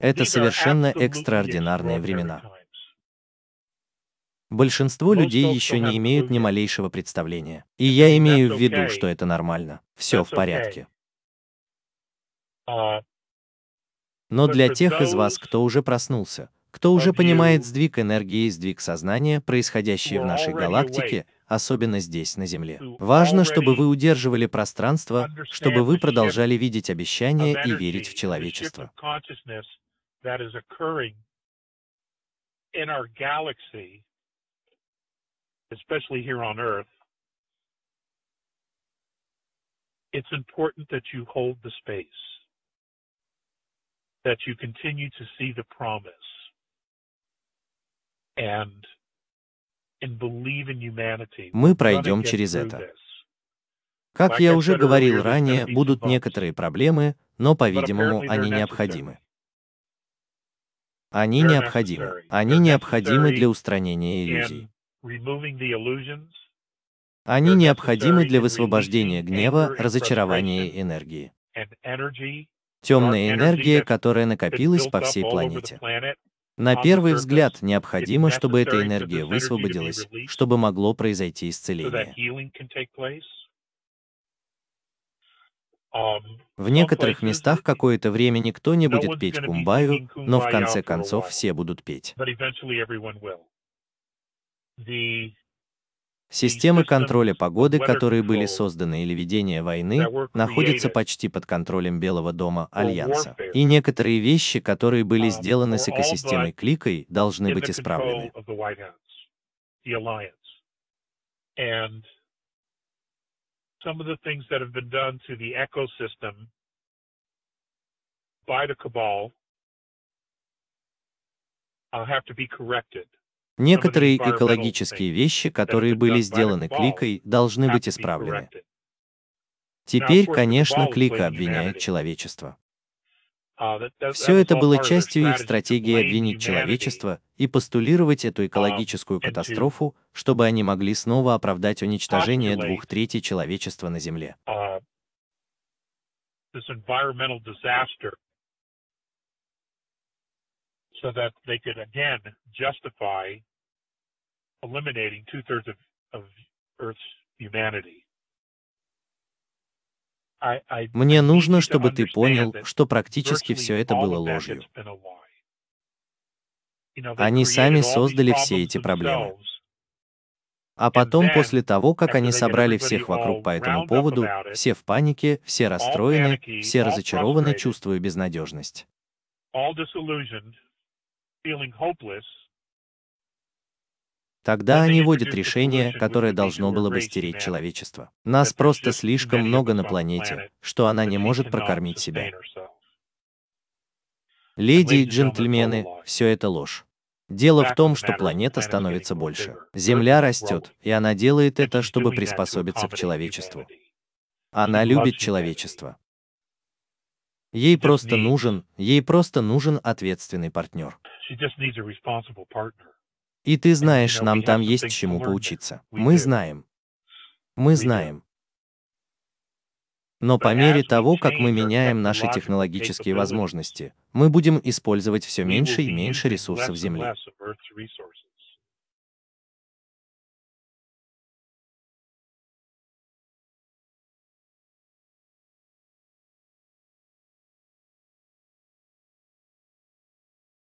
Это совершенно экстраординарные времена. Большинство людей еще не имеют ни малейшего представления. И я имею в виду, что это нормально. Все в порядке. Uh, Но для тех из вас, кто уже проснулся, кто уже понимает сдвиг энергии и сдвиг сознания, происходящие в нашей галактике, особенно здесь, на Земле. Важно, чтобы вы удерживали пространство, чтобы вы продолжали видеть обещания и верить в человечество. That is occurring in our galaxy, especially here on Earth, it's important that you hold the space, that you continue to see the promise, and and believe in humanity. Мы пройдем через это. Как я уже говорил ранее, будут некоторые проблемы, но, по-видимому, они необходимы. Они необходимы. Они необходимы для устранения иллюзий. Они необходимы для высвобождения гнева, разочарования и энергии. Темная энергия, которая накопилась по всей планете. На первый взгляд необходимо, чтобы эта энергия высвободилась, чтобы могло произойти исцеление. В some некоторых местах какое-то время никто не будет петь кумбаю, но в конце концов все будут петь. Системы контроля погоды, которые были созданы или ведения войны, находятся почти под контролем Белого дома Альянса. И некоторые вещи, которые были um, сделаны с экосистемой кликой, должны быть исправлены. control of the White House, the alliance, and some of the things that have been done to the ecosystem by the cabal uh, have to be corrected. Некоторые экологические вещи, которые были сделаны кликой, должны быть исправлены. Теперь, конечно, клика обвиняет человечество. Uh, Все это было частью их стратегии обвинить человечество и постулировать эту экологическую and to катастрофу, чтобы они могли снова оправдать уничтожение двух третей человечества на Земле. this environmental disaster so that they could again justify eliminating two thirds of, of Earth's humanity. I, I, Мне нужно, чтобы ты понял, что практически все это было ложью. has been a lie. You know, they Они сами создали все эти проблемы. А потом, после того, как они собрали всех вокруг по этому поводу, все в панике, все расстроены, все разочарованы, чувствуя безнадежность. Тогда они вводят решение, которое должно было бы стереть человечество. Нас просто слишком много на планете, что она не может прокормить себя. Леди и джентльмены, все это ложь. Дело в том, что планета становится больше. Земля растет, и она делает это, чтобы приспособиться к человечеству. Она любит человечество. Ей просто нужен, ей просто нужен ответственный партнер. И ты знаешь, нам там есть чему поучиться. Мы знаем. Мы знаем. Но по мере того, как мы меняем наши технологические возможности, мы будем использовать все меньше и меньше ресурсов Земли.